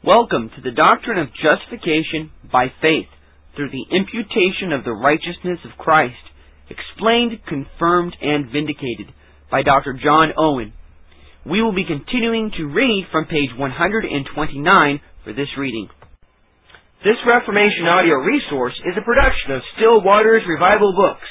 Welcome to the doctrine of justification by faith through the imputation of the righteousness of Christ, explained, confirmed, and vindicated by Dr. John Owen. We will be continuing to read from page 129 for this reading. This Reformation audio resource is a production of Still Waters Revival Books.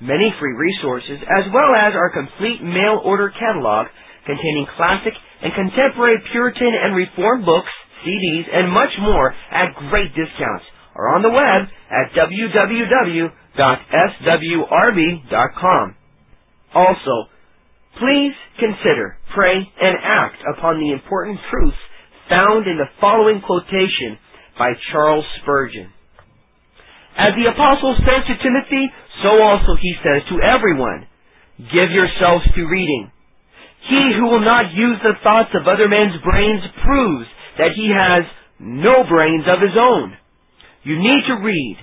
Many free resources, as well as our complete mail order catalog containing classic and contemporary Puritan and Reformed books, CDs, and much more at great discounts are on the web at www.swrb.com. Also, please consider, pray, and act upon the important truths found in the following quotation by Charles Spurgeon. As the apostle says to Timothy, so also he says to everyone, give yourselves to reading. He who will not use the thoughts of other men's brains proves that he has no brains of his own. You need to read.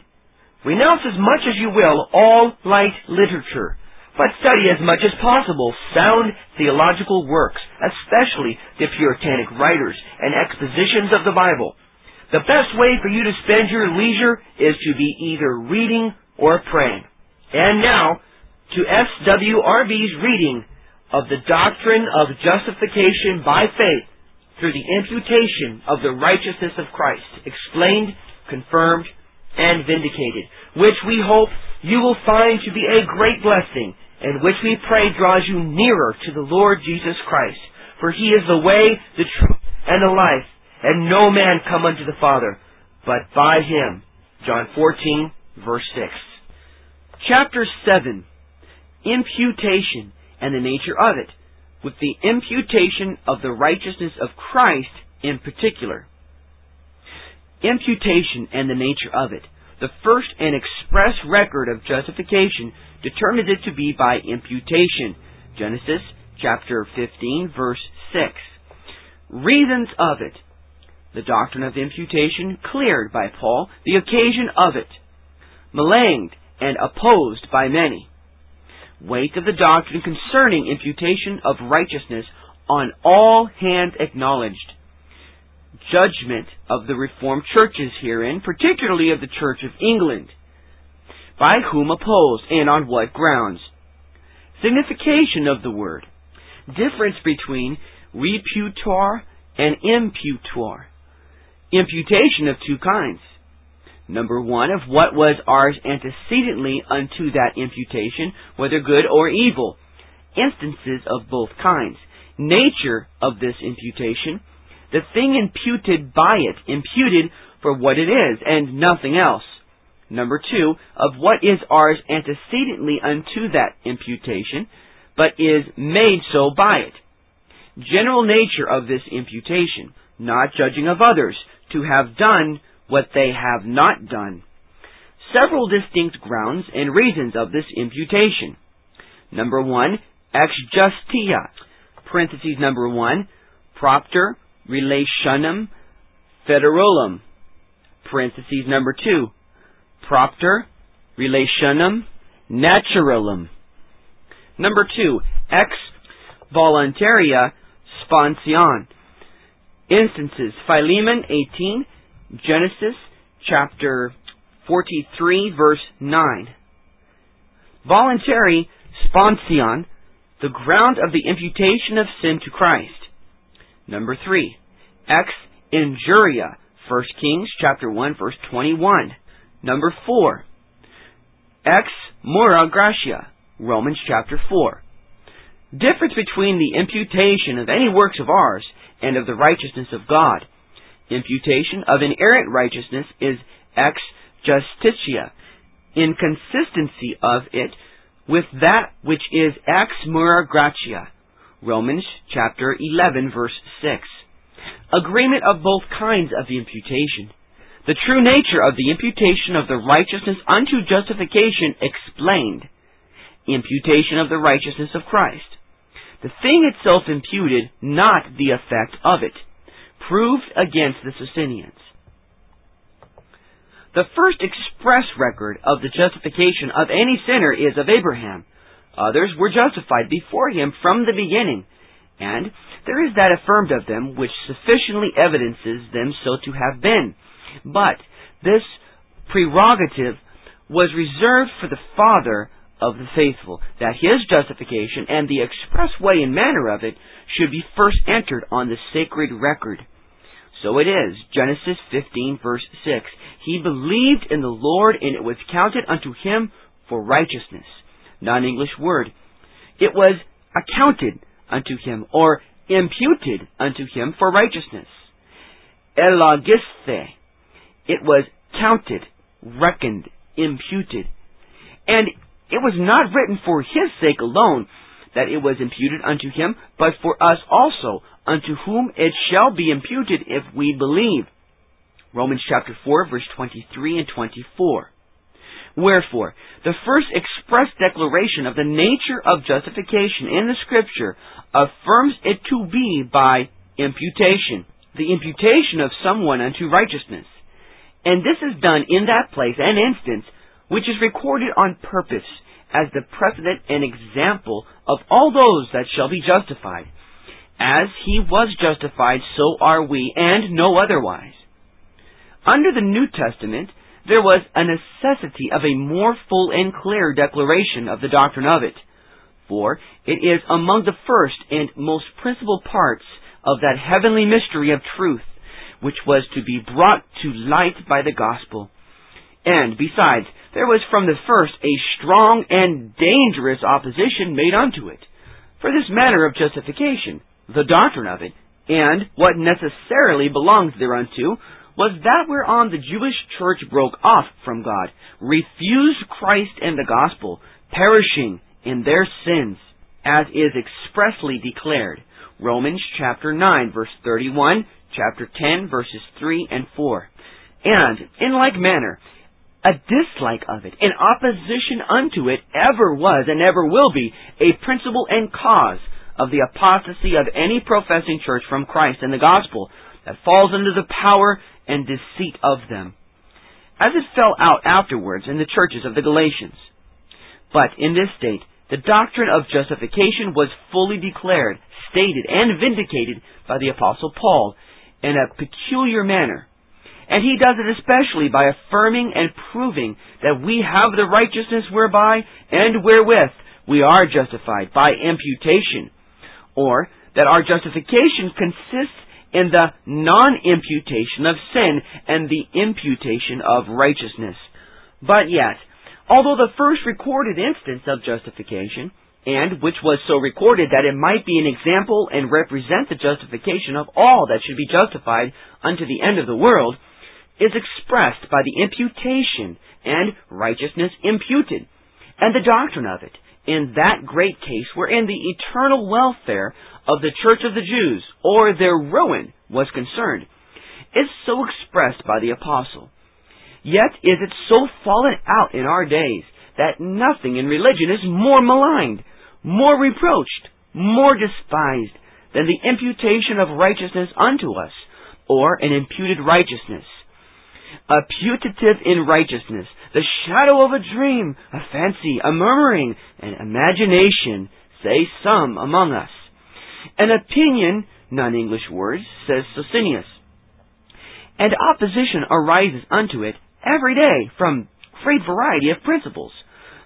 Renounce as much as you will all light literature, but study as much as possible sound theological works, especially the Puritanic writers and expositions of the Bible. The best way for you to spend your leisure is to be either reading or praying. And now, to SWRB's reading of the doctrine of justification by faith through the imputation of the righteousness of Christ, explained, confirmed, and vindicated, which we hope you will find to be a great blessing, and which we pray draws you nearer to the Lord Jesus Christ. For he is the way, the truth, and the life, and no man come unto the Father, but by him. John 14, verse 6. Chapter 7 Imputation and the nature of it, with the imputation of the righteousness of Christ in particular. Imputation and the nature of it. The first and express record of justification determines it to be by imputation. Genesis chapter 15 verse 6. Reasons of it. The doctrine of imputation cleared by Paul, the occasion of it. Maligned and opposed by many. Weight of the doctrine concerning imputation of righteousness on all hands acknowledged judgment of the Reformed churches herein, particularly of the Church of England. By whom opposed, and on what grounds? Signification of the word. Difference between reputor and imputor. Imputation of two kinds. Number one, of what was ours antecedently unto that imputation, whether good or evil. Instances of both kinds. Nature of this imputation the thing imputed by it, imputed for what it is, and nothing else. Number two, of what is ours antecedently unto that imputation, but is made so by it. General nature of this imputation, not judging of others, to have done what they have not done. Several distinct grounds and reasons of this imputation. Number one, ex justitia, parentheses number one, propter relationem federalum, parentheses number two, propter relationem naturalum. Number two, ex voluntaria sponsion. Instances, Philemon 18, Genesis chapter 43 verse 9. Voluntary sponsion, the ground of the imputation of sin to Christ. Number three, ex injuria, 1 Kings chapter 1 verse 21. Number four, ex mora gratia, Romans chapter 4. Difference between the imputation of any works of ours and of the righteousness of God. Imputation of inherent righteousness is ex justitia. Inconsistency of it with that which is ex mora gratia. Romans chapter 11 verse 6. Agreement of both kinds of the imputation. The true nature of the imputation of the righteousness unto justification explained. Imputation of the righteousness of Christ. The thing itself imputed, not the effect of it. Proved against the Socinians. The first express record of the justification of any sinner is of Abraham, Others were justified before him from the beginning, And there is that affirmed of them which sufficiently evidences them so to have been. But this prerogative was reserved for the Father of the faithful, that his justification and the express way and manner of it should be first entered on the sacred record. So it is, Genesis 15 verse 6. He believed in the Lord and it was counted unto him for righteousness. Non-English word. It was accounted unto him or imputed unto him for righteousness. Elogiste. It was counted, reckoned, imputed. And it was not written for his sake alone that it was imputed unto him, but for us also, unto whom it shall be imputed if we believe. Romans chapter 4 verse 23 and 24. Wherefore, the first express declaration of the nature of justification in the scripture affirms it to be by imputation, the imputation of someone unto righteousness. And this is done in that place and instance which is recorded on purpose as the precedent and example of all those that shall be justified. As he was justified, so are we, and no otherwise. Under the New Testament, there was a necessity of a more full and clear declaration of the doctrine of it, for it is among the first and most principal parts of that heavenly mystery of truth, which was to be brought to light by the gospel. And besides, there was from the first a strong and dangerous opposition made unto it. For this manner of justification, the doctrine of it, and what necessarily belongs thereunto, was that whereon the Jewish church broke off from God, refused Christ and the gospel, perishing in their sins, as is expressly declared. Romans chapter 9 verse 31, chapter 10 verses 3 and 4. And, in like manner, a dislike of it, an opposition unto it, ever was and ever will be a principle and cause of the apostasy of any professing church from Christ and the gospel that falls under the power and deceit of them, as it fell out afterwards in the churches of the Galatians. But in this state, the doctrine of justification was fully declared, stated, and vindicated by the Apostle Paul in a peculiar manner and he does it especially by affirming and proving that we have the righteousness whereby and wherewith we are justified by imputation, or that our justification consists in the non-imputation of sin and the imputation of righteousness. But yet, although the first recorded instance of justification, and which was so recorded that it might be an example and represent the justification of all that should be justified unto the end of the world, is expressed by the imputation and righteousness imputed, and the doctrine of it, in that great case wherein the eternal welfare of the church of the Jews, or their ruin, was concerned, is so expressed by the apostle. Yet is it so fallen out in our days that nothing in religion is more maligned, more reproached, more despised than the imputation of righteousness unto us, or an imputed righteousness a putative in righteousness, the shadow of a dream, a fancy, a murmuring, an imagination, say some among us. An opinion, non-English words, says Socinius. And opposition arises unto it every day from great variety of principles.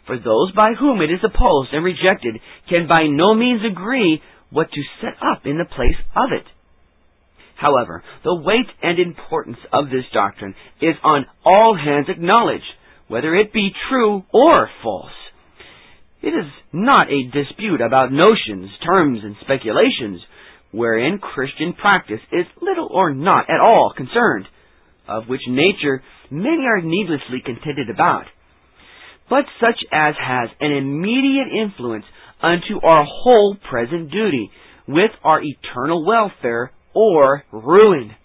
For those by whom it is opposed and rejected can by no means agree what to set up in the place of it. However, the weight and importance of this doctrine is on all hands acknowledged, whether it be true or false. It is not a dispute about notions, terms, and speculations, wherein Christian practice is little or not at all concerned, of which nature many are needlessly contended about, but such as has an immediate influence unto our whole present duty, with our eternal welfare or ruin.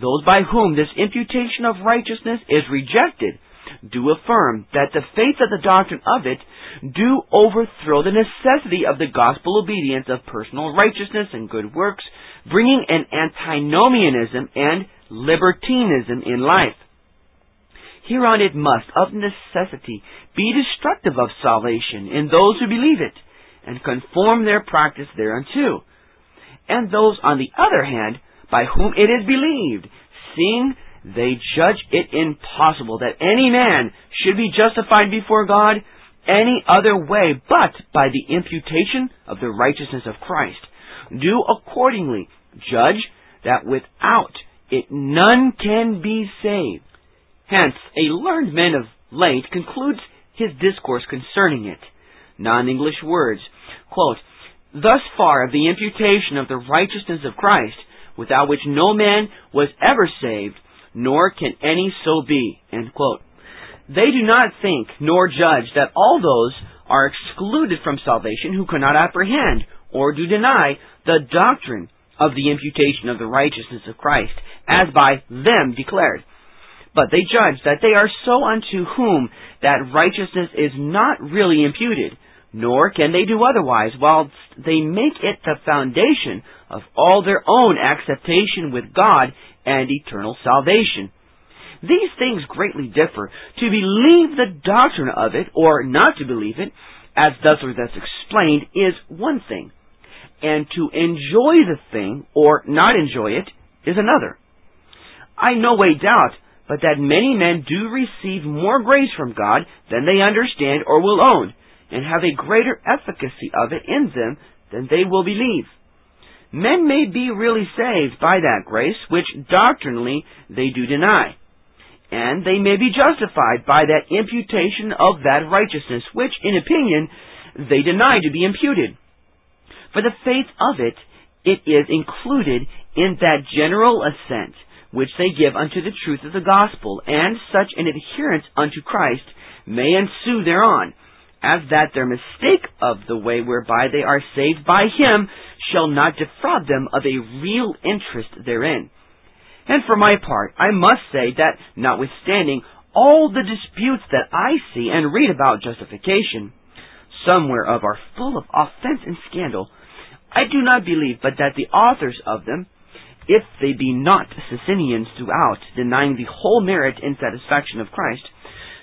Those by whom this imputation of righteousness is rejected do affirm that the faith of the doctrine of it do overthrow the necessity of the gospel obedience of personal righteousness and good works, bringing an antinomianism and libertinism in life. Hereon it must, of necessity, be destructive of salvation in those who believe it, and conform their practice thereunto and those, on the other hand, by whom it is believed, seeing they judge it impossible that any man should be justified before God any other way but by the imputation of the righteousness of Christ. Do accordingly judge that without it none can be saved. Hence, a learned man of late concludes his discourse concerning it. Non-English words. Quote, Thus far of the imputation of the righteousness of Christ, without which no man was ever saved, nor can any so be. They do not think nor judge that all those are excluded from salvation who cannot apprehend or do deny the doctrine of the imputation of the righteousness of Christ, as by them declared. But they judge that they are so unto whom that righteousness is not really imputed, nor can they do otherwise, whilst they make it the foundation of all their own acceptation with God and eternal salvation. These things greatly differ. To believe the doctrine of it, or not to believe it, as thus or thus explained, is one thing. And to enjoy the thing, or not enjoy it, is another. I no way doubt but that many men do receive more grace from God than they understand or will own, and have a greater efficacy of it in them than they will believe. Men may be really saved by that grace, which doctrinally they do deny. And they may be justified by that imputation of that righteousness, which, in opinion, they deny to be imputed. For the faith of it, it is included in that general assent which they give unto the truth of the gospel, and such an adherence unto Christ may ensue thereon, as that their mistake of the way whereby they are saved by him shall not defraud them of a real interest therein. And for my part, I must say that, notwithstanding all the disputes that I see and read about justification, some whereof are full of offense and scandal, I do not believe but that the authors of them, if they be not Socinians throughout, denying the whole merit and satisfaction of Christ,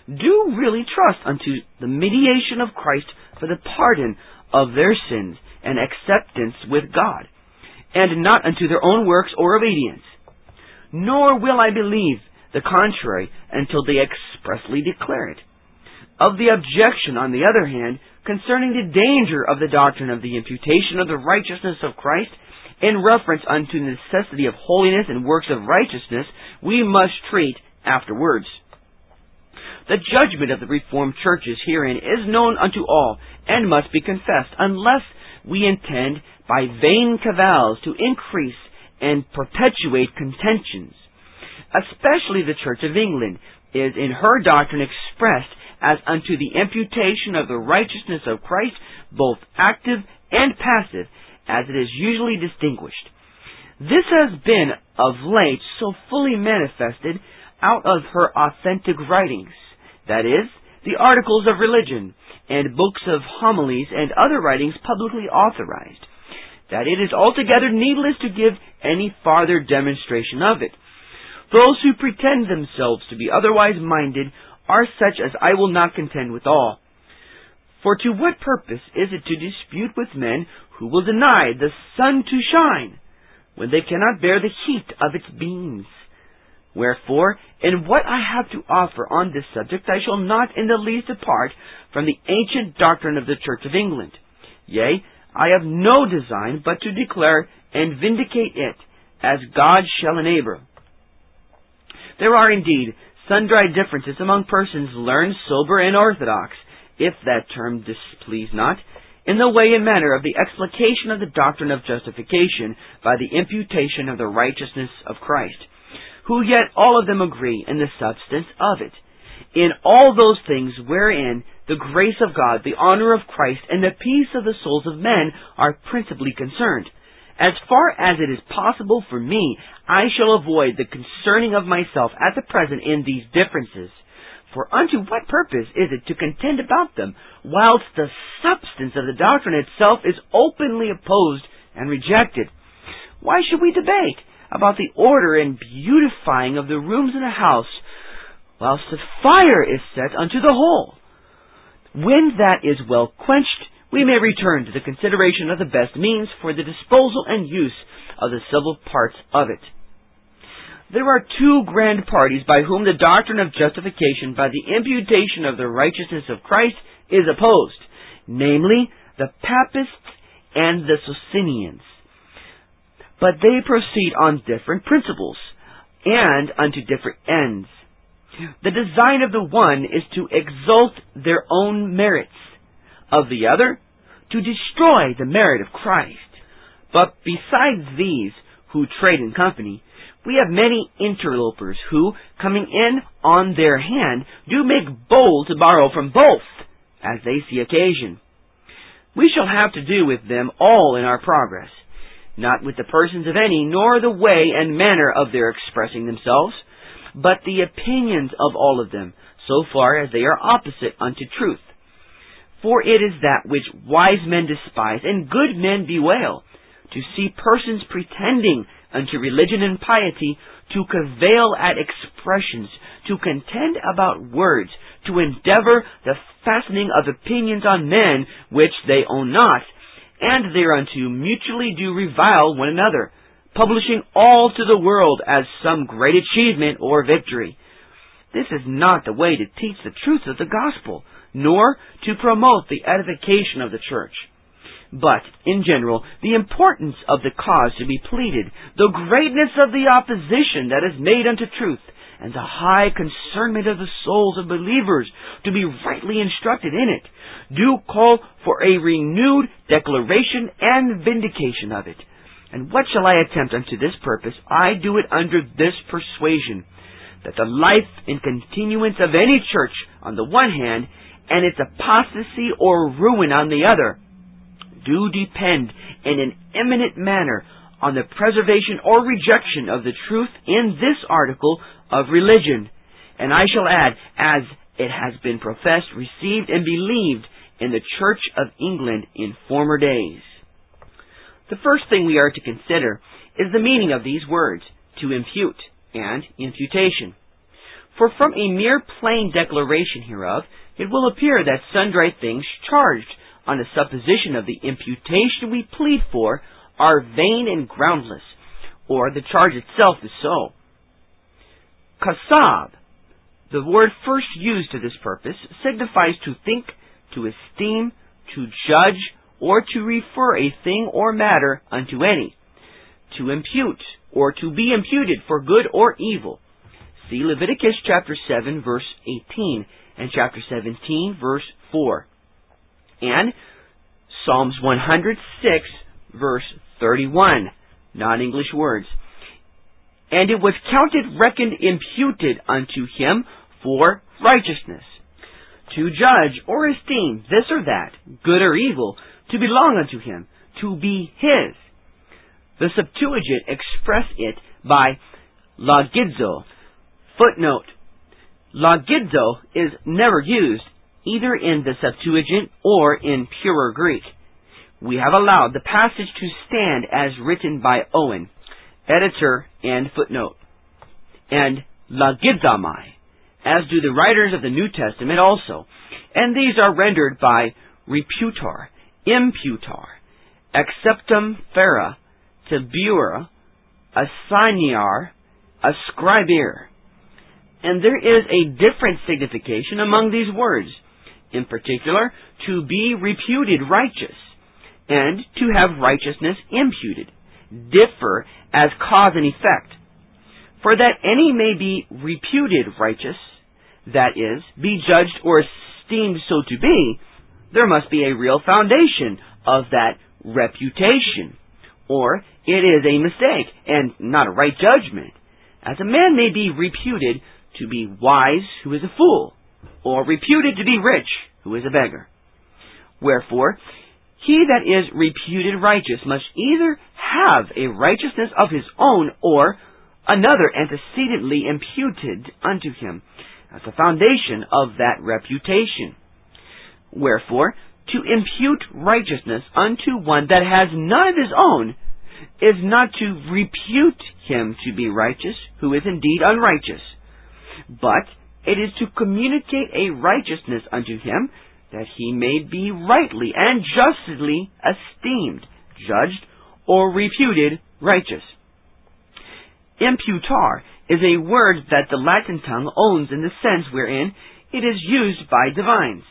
do really trust unto the mediation of Christ for the pardon of their sins and acceptance with God, and not unto their own works or obedience. Nor will I believe the contrary until they expressly declare it. Of the objection, on the other hand, concerning the danger of the doctrine of the imputation of the righteousness of Christ, in reference unto the necessity of holiness and works of righteousness, we must treat afterwards. The judgment of the Reformed churches herein is known unto all, and must be confessed, unless we intend by vain cavils to increase and perpetuate contentions. Especially the Church of England is in her doctrine expressed as unto the imputation of the righteousness of Christ, both active and passive, as it is usually distinguished. This has been of late so fully manifested out of her authentic writings, that is, the articles of religion, and books of homilies and other writings publicly authorized, that it is altogether needless to give any farther demonstration of it. Those who pretend themselves to be otherwise minded are such as I will not contend withal. For to what purpose is it to dispute with men who will deny the sun to shine, when they cannot bear the heat of its beams? Wherefore, in what I have to offer on this subject, I shall not in the least depart from the ancient doctrine of the Church of England. Yea, I have no design but to declare and vindicate it, as God shall enable. There are indeed sundry differences among persons learned, sober, and orthodox, if that term displease not, in the way and manner of the explication of the doctrine of justification by the imputation of the righteousness of Christ, who yet all of them agree in the substance of it, in all those things wherein the grace of God, the honor of Christ, and the peace of the souls of men are principally concerned. As far as it is possible for me, I shall avoid the concerning of myself at the present in these differences. For unto what purpose is it to contend about them, whilst the substance of the doctrine itself is openly opposed and rejected? Why should we debate about the order and beautifying of the rooms in a house, whilst the fire is set unto the whole? When that is well quenched, we may return to the consideration of the best means for the disposal and use of the civil parts of it. There are two grand parties by whom the doctrine of justification by the imputation of the righteousness of Christ is opposed, namely, the Papists and the Socinians. But they proceed on different principles, and unto different ends. The design of the one is to exalt their own merits, of the other, to destroy the merit of Christ. But besides these, who trade in company, we have many interlopers who, coming in on their hand, do make bold to borrow from both, as they see occasion. We shall have to do with them all in our progress, not with the persons of any, nor the way and manner of their expressing themselves, but the opinions of all of them, so far as they are opposite unto truth. For it is that which wise men despise and good men bewail, to see persons pretending unto religion and piety, to cavil at expressions, to contend about words, to endeavor the fastening of opinions on men which they own not, and thereunto mutually do revile one another, publishing all to the world as some great achievement or victory. This is not the way to teach the truth of the gospel, nor to promote the edification of the church. But, in general, the importance of the cause to be pleaded, the greatness of the opposition that is made unto truth, and the high concernment of the souls of believers to be rightly instructed in it, do call for a renewed declaration and vindication of it. And what shall I attempt unto this purpose? I do it under this persuasion, that the life and continuance of any church on the one hand, and its apostasy or ruin on the other, do depend in an eminent manner on the preservation or rejection of the truth in this article of religion. And I shall add, as it has been professed, received, and believed in the Church of England in former days. The first thing we are to consider is the meaning of these words, to impute and imputation. For from a mere plain declaration hereof, it will appear that sundry things charged on the supposition of the imputation we plead for are vain and groundless, or the charge itself is so. Kasab, the word first used to this purpose, signifies to think, to esteem, to judge, or to refer a thing or matter unto any, to impute, or to be imputed for good or evil. See Leviticus chapter 7 verse 18 and chapter 17 verse 4 and Psalms 106, verse 31, non-English words. And it was counted, reckoned, imputed unto him for righteousness. To judge or esteem this or that, good or evil, to belong unto him, to be his. The Septuagint express it by logizo. Footnote. Logizo is never used either in the Septuagint or in purer Greek. We have allowed the passage to stand as written by Owen, editor and footnote, and lagidamai, as do the writers of the New Testament also, and these are rendered by reputar, imputar, acceptum fera, tabura, assigniar, ascribir. And there is a different signification among these words in particular, to be reputed righteous, and to have righteousness imputed, differ as cause and effect. For that any may be reputed righteous, that is, be judged or esteemed so to be, there must be a real foundation of that reputation, or it is a mistake and not a right judgment. As a man may be reputed to be wise who is a fool, or reputed to be rich, who is a beggar. Wherefore, he that is reputed righteous must either have a righteousness of his own, or another antecedently imputed unto him, as the foundation of that reputation. Wherefore, to impute righteousness unto one that has none of his own is not to repute him to be righteous, who is indeed unrighteous, but it is to communicate a righteousness unto him that he may be rightly and justly esteemed, judged, or reputed righteous. Imputar is a word that the Latin tongue owns in the sense wherein it is used by divines,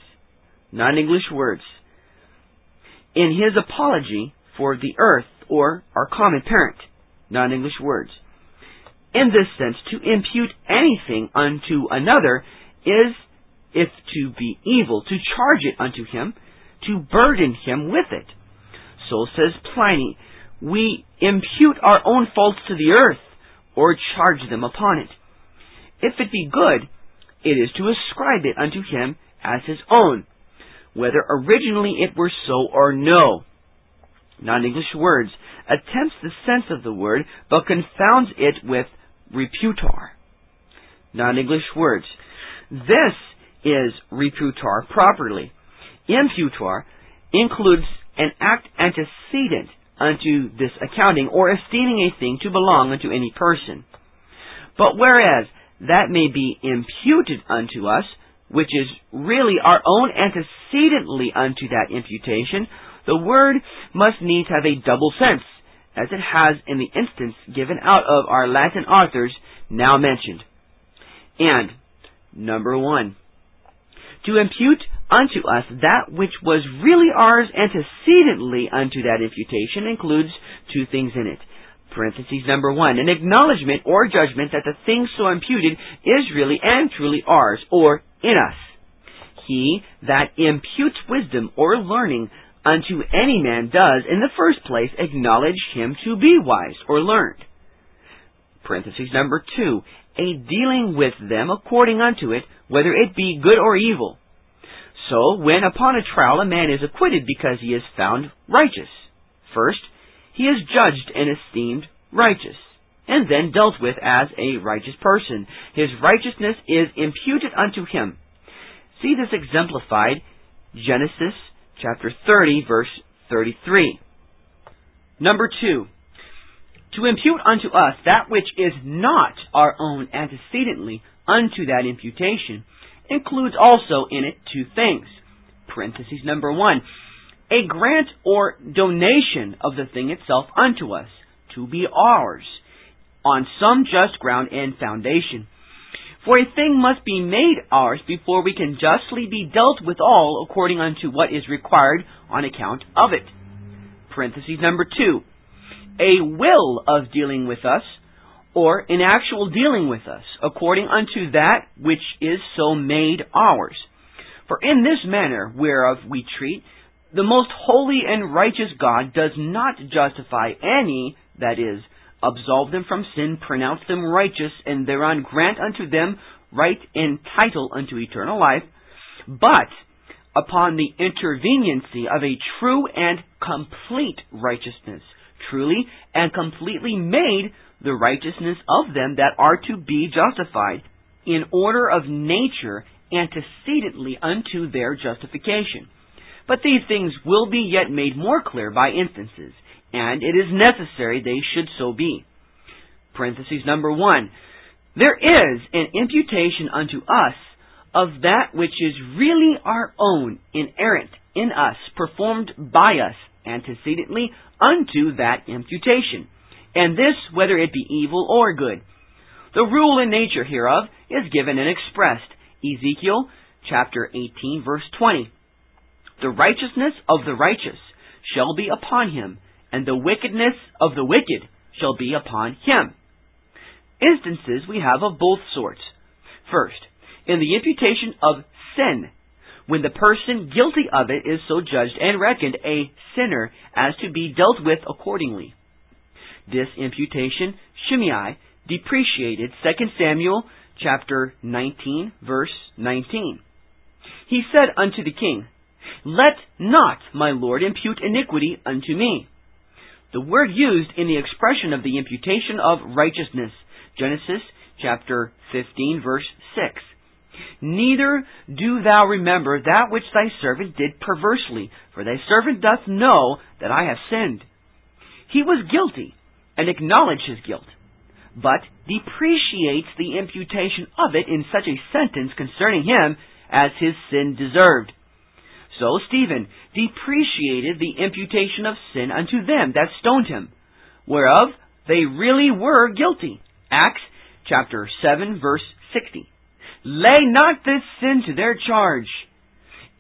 non-English words. In his apology for the earth, or our common parent, non-English words. In this sense, to impute anything unto another is, if to be evil, to charge it unto him, to burden him with it. So says Pliny, we impute our own faults to the earth, or charge them upon it. If it be good, it is to ascribe it unto him as his own, whether originally it were so or no. Non-English words attempts the sense of the word, but confounds it with reputar. Non-English words. This is reputar properly. Imputar includes an act antecedent unto this accounting or esteeming a thing to belong unto any person. But whereas that may be imputed unto us, which is really our own antecedently unto that imputation, the word must needs have a double sense, as it has in the instance given out of our Latin authors now mentioned. And, number one, to impute unto us that which was really ours antecedently unto that imputation includes two things in it. Parentheses number one, an acknowledgement or judgment that the thing so imputed is really and truly ours, or in us. He that imputes wisdom or learning unto any man does, in the first place, acknowledge him to be wise or learned. Parentheses number two, a dealing with them according unto it, whether it be good or evil. So, when upon a trial a man is acquitted because he is found righteous, first, he is judged and esteemed righteous, and then dealt with as a righteous person. His righteousness is imputed unto him. See this exemplified Genesis chapter 30, verse 33. Number two, to impute unto us that which is not our own antecedently unto that imputation includes also in it two things. Parentheses number one, a grant or donation of the thing itself unto us, to be ours, on some just ground and foundation. For a thing must be made ours before we can justly be dealt with all according unto what is required on account of it. Parentheses number two. A will of dealing with us, or an actual dealing with us, according unto that which is so made ours. For in this manner whereof we treat, the most holy and righteous God does not justify any, that is, absolve them from sin, pronounce them righteous, and thereon grant unto them right and title unto eternal life, but upon the interveniency of a true and complete righteousness, truly and completely made the righteousness of them that are to be justified in order of nature antecedently unto their justification. But these things will be yet made more clear by instances, and it is necessary they should so be. Parentheses number one. There is an imputation unto us of that which is really our own, inherent in us, performed by us antecedently unto that imputation, and this whether it be evil or good. The rule and nature hereof is given and expressed. Ezekiel chapter 18 verse 20. The righteousness of the righteous shall be upon him, and the wickedness of the wicked shall be upon him. Instances we have of both sorts. First, in the imputation of sin, when the person guilty of it is so judged and reckoned a sinner as to be dealt with accordingly. This imputation Shimei depreciated 2 Samuel chapter 19 verse 19. He said unto the king, let not my Lord impute iniquity unto me. The word used in the expression of the imputation of righteousness, Genesis chapter 15 verse 6. Neither do thou remember that which thy servant did perversely, for thy servant doth know that I have sinned. He was guilty, and acknowledged his guilt, but depreciates the imputation of it in such a sentence concerning him as his sin deserved. So Stephen depreciated the imputation of sin unto them that stoned him, whereof they really were guilty. Acts chapter 7 verse 60. Lay not this sin to their charge.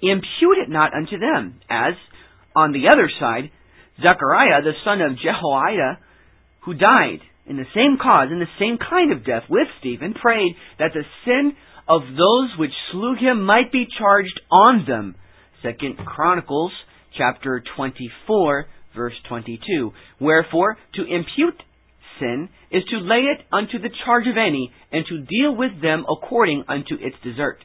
Impute it not unto them, as, on the other side, Zechariah the son of Jehoiada, who died in the same cause, in the same kind of death with Stephen, prayed that the sin of those which slew him might be charged on them. Second Chronicles chapter 24 verse 22. Wherefore, to impute sin is to lay it unto the charge of any, and to deal with them according unto its desert.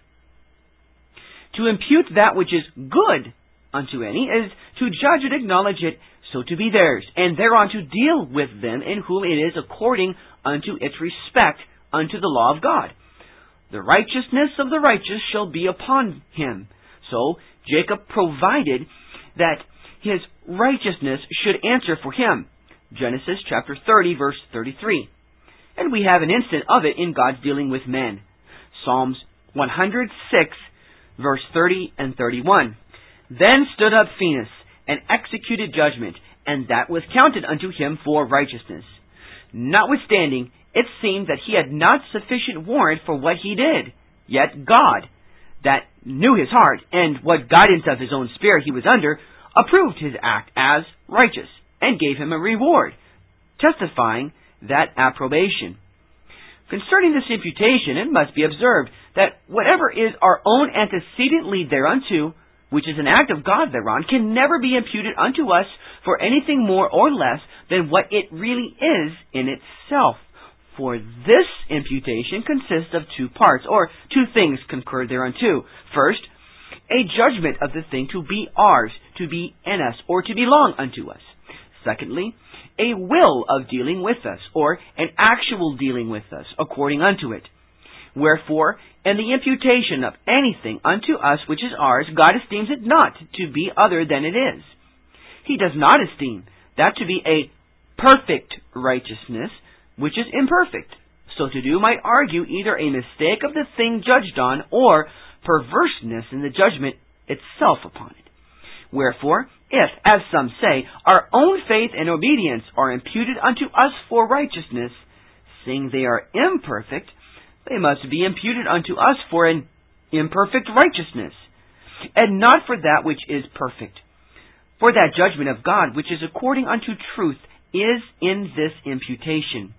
To impute that which is good unto any is to judge and acknowledge it so to be theirs, and thereon to deal with them in whom it is according unto its respect unto the law of God. The righteousness of the righteous shall be upon him. So Jacob provided that his righteousness should answer for him. Genesis chapter 30 verse 33. And we have an instant of it in God's dealing with men. Psalms 106 verse 30 and 31. Then stood up Phinehas and executed judgment, and that was counted unto him for righteousness. Notwithstanding, it seemed that he had not sufficient warrant for what he did. Yet God, that knew his heart, and what guidance of his own spirit he was under, approved his act as righteous, and gave him a reward, testifying that approbation. Concerning this imputation, it must be observed that whatever is our own antecedent lead thereunto, which is an act of God thereon, can never be imputed unto us for anything more or less than what it really is in itself. For this imputation consists of two parts, or two things concurred thereunto. First, a judgment of the thing to be ours, to be in us, or to belong unto us. Secondly, a will of dealing with us, or an actual dealing with us, according unto it. Wherefore, in the imputation of anything unto us which is ours, God esteems it not to be other than it is. He does not esteem that to be a perfect righteousness, which is imperfect. So to do might argue either a mistake of the thing judged on, or perverseness in the judgment itself upon it. Wherefore, if, as some say, our own faith and obedience are imputed unto us for righteousness, seeing they are imperfect, they must be imputed unto us for an imperfect righteousness, and not for that which is perfect. For that judgment of God which is according unto truth is in this imputation.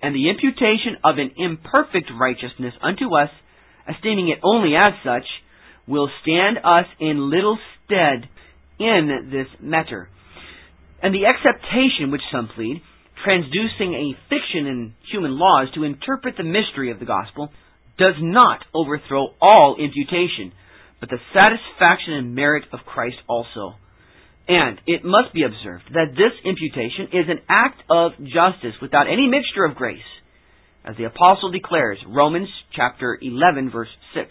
And the imputation of an imperfect righteousness unto us, esteeming it only as such, will stand us in little stead in this matter. And the acceptation which some plead, transducing a fiction in human laws to interpret the mystery of the gospel, does not overthrow all imputation, but the satisfaction and merit of Christ also. And it must be observed that this imputation is an act of justice without any mixture of grace, as the apostle declares, Romans chapter 11 verse 6.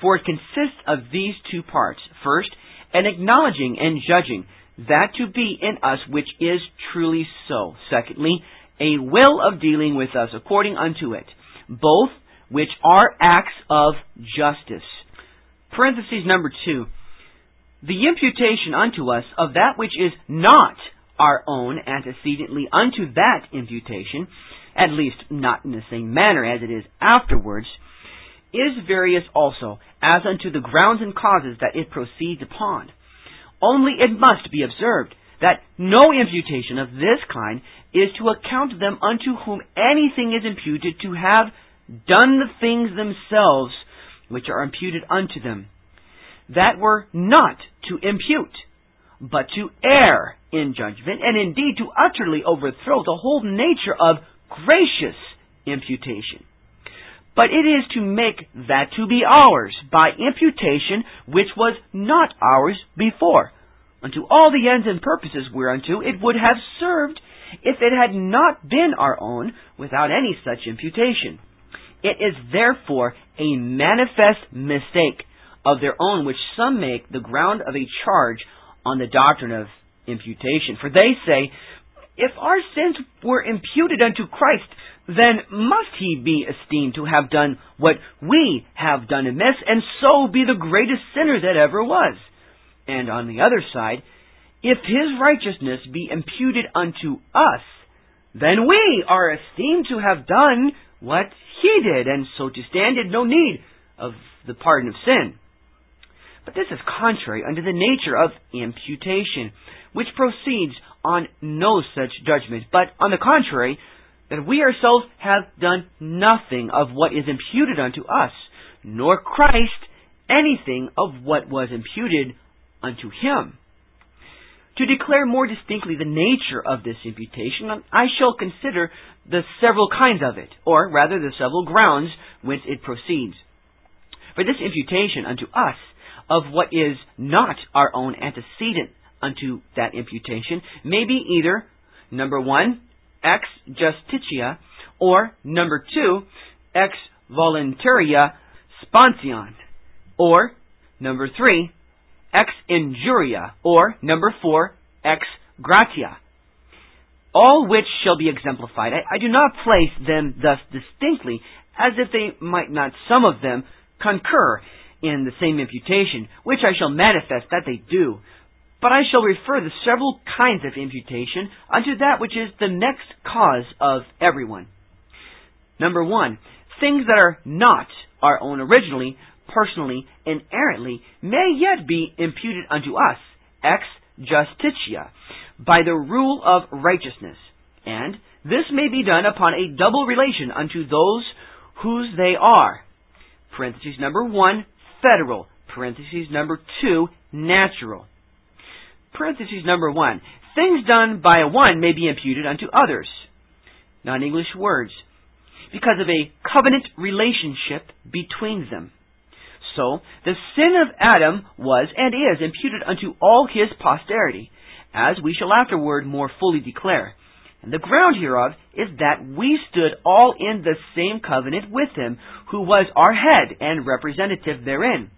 For it consists of these two parts. First, an acknowledging and judging that to be in us which is truly so. Secondly, a will of dealing with us according unto it, both which are acts of justice. Parenthesis number two. The imputation unto us of that which is not our own antecedently unto that imputation, at least not in the same manner as it is afterwards, is various also, as unto the grounds and causes that it proceeds upon. Only it must be observed that no imputation of this kind is to account them unto whom anything is imputed to have done the things themselves which are imputed unto them, that were not to impute, but to err in judgment, and indeed to utterly overthrow the whole nature of gracious imputation. But it is to make that to be ours by imputation which was not ours before, unto all the ends and purposes whereunto it would have served if it had not been our own without any such imputation. It is therefore a manifest mistake of their own which some make the ground of a charge on the doctrine of imputation. For they say, if our sins were imputed unto Christ, then must he be esteemed to have done what we have done amiss, and so be the greatest sinner that ever was. And on the other side, if his righteousness be imputed unto us, then we are esteemed to have done what he did, and so to stand in no need of the pardon of sin. But this is contrary unto the nature of imputation, which proceeds on no such judgment, but on the contrary, that we ourselves have done nothing of what is imputed unto us, nor Christ anything of what was imputed unto him. To declare more distinctly the nature of this imputation, I shall consider the several kinds of it, or rather the several grounds whence it proceeds. For this imputation unto us of what is not our own antecedent unto that imputation may be either, number one, ex justitia, or number two, ex voluntaria sponsion, or number three, ex injuria, or number four, ex gratia. All which shall be exemplified. I, I do not place them thus distinctly, as if they might not some of them concur in the same imputation, which I shall manifest that they do. But I shall refer the several kinds of imputation unto that which is the next cause of everyone. Number one, things that are not our own originally, personally, and errantly, may yet be imputed unto us, ex justitia, by the rule of righteousness. And this may be done upon a double relation unto those whose they are. Parentheses number one, federal. Parentheses number two, natural. Parentheses number one, things done by one may be imputed unto others. Non-English words. Because of a covenant relationship between them. So, the sin of Adam was and is imputed unto all his posterity, as we shall afterward more fully declare. And the ground hereof is that we stood all in the same covenant with him, who was our head and representative therein.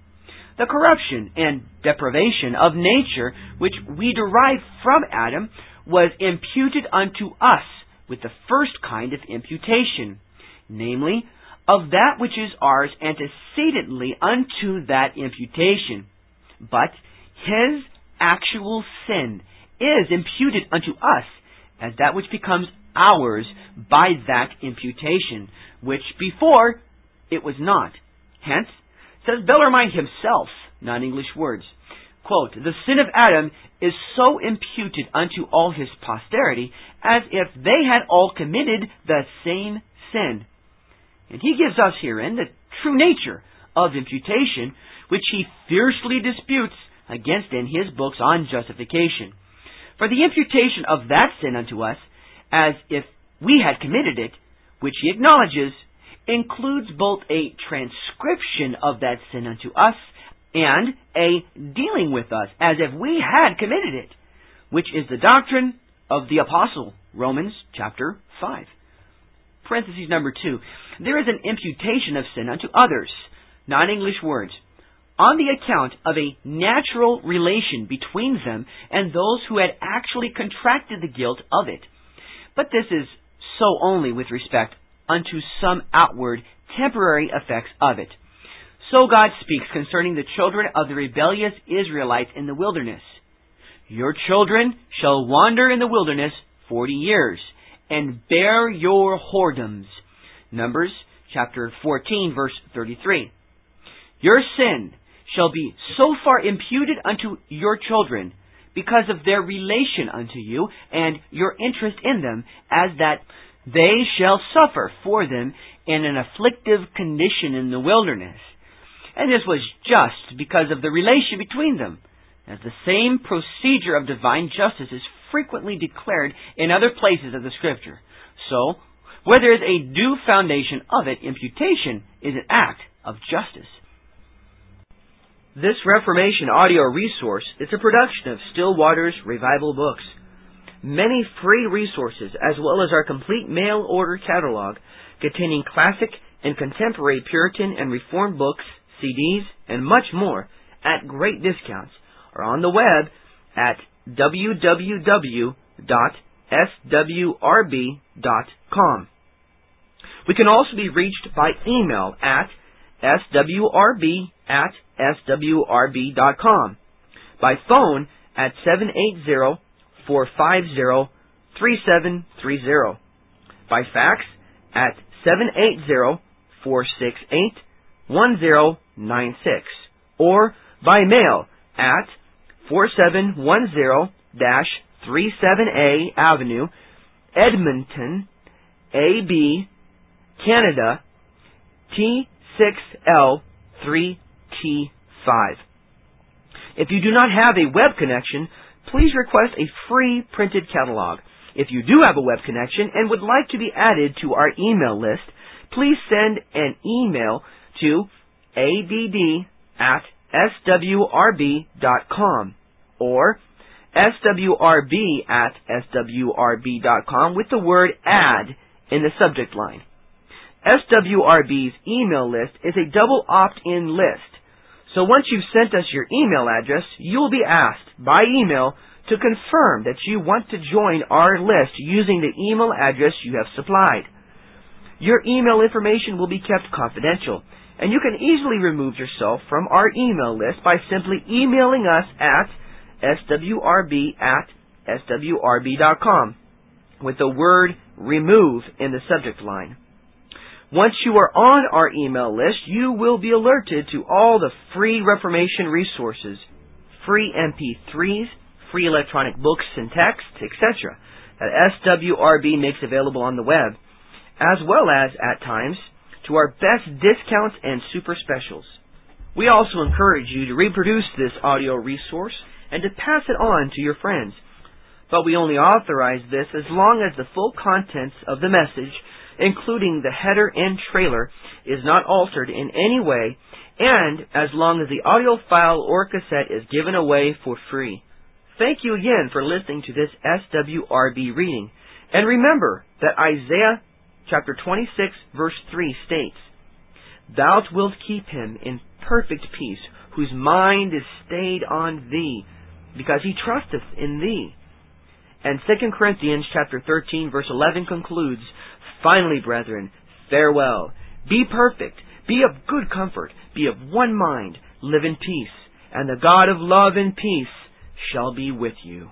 The corruption and depravation of nature which we derived from Adam was imputed unto us with the first kind of imputation, namely, of that which is ours antecedently unto that imputation. But his actual sin is imputed unto us as that which becomes ours by that imputation, which before it was not. Hence, says Bellarmine himself, non-English words, quote, The sin of Adam is so imputed unto all his posterity as if they had all committed the same sin. And he gives us herein the true nature of imputation, which he fiercely disputes against in his books on justification. For the imputation of that sin unto us, as if we had committed it, which he acknowledges, includes both a transcription of that sin unto us and a dealing with us as if we had committed it, which is the doctrine of the apostle, Romans chapter 5. Parenthesis number 2. There is an imputation of sin unto others, non-English words, on the account of a natural relation between them and those who had actually contracted the guilt of it. But this is so only with respect unto some outward, temporary effects of it. So God speaks concerning the children of the rebellious Israelites in the wilderness. Your children shall wander in the wilderness forty years, and bear your whoredoms. Numbers chapter 14 verse 33. Your sin shall be so far imputed unto your children because of their relation unto you and your interest in them as that they shall suffer for them in an afflictive condition in the wilderness. And this was just because of the relation between them, as the same procedure of divine justice is frequently declared in other places of the Scripture. So, where there is a due foundation of it, imputation is an act of justice. This Reformation audio resource is a production of Still Waters Revival Books. Many free resources, as well as our complete mail order catalog containing classic and contemporary Puritan and Reformed books, CDs, and much more at great discounts, are on the web at www.swrb.com. We can also be reached by email at swrb at swrb.com, by phone at 780-450-3730, by fax at 780-468-1096, or by mail at 4710-37A Avenue, Edmonton, AB, Canada, T6L3T5. If you do not have a web connection, please request a free printed catalog. If you do have a web connection and would like to be added to our email list, please send an email to add at swrb.com or swrb at swrb.com with the word add in the subject line. SWRB's email list is a double opt-in list. So once you've sent us your email address, you'll be asked by email to confirm that you want to join our list using the email address you have supplied. Your email information will be kept confidential, and you can easily remove yourself from our email list by simply emailing us at swrb at swrb.com with the word remove in the subject line. Once you are on our email list, you will be alerted to all the free Reformation resources, free MP3s, free electronic books and texts, etc. that SWRB makes available on the web, as well as, at times, to our best discounts and super specials. We also encourage you to reproduce this audio resource and to pass it on to your friends. But we only authorize this as long as the full contents of the message, including the header and trailer, is not altered in any way, and as long as the audio file or cassette is given away for free. Thank you again for listening to this SWRB reading. And remember that Isaiah chapter 26 verse 3 states, Thou wilt keep him in perfect peace, whose mind is stayed on thee, because he trusteth in thee. And 2 Corinthians chapter 13 verse 11 concludes, Finally, brethren, farewell. Be perfect. Be of good comfort. Be of one mind. Live in peace. And the God of love and peace shall be with you.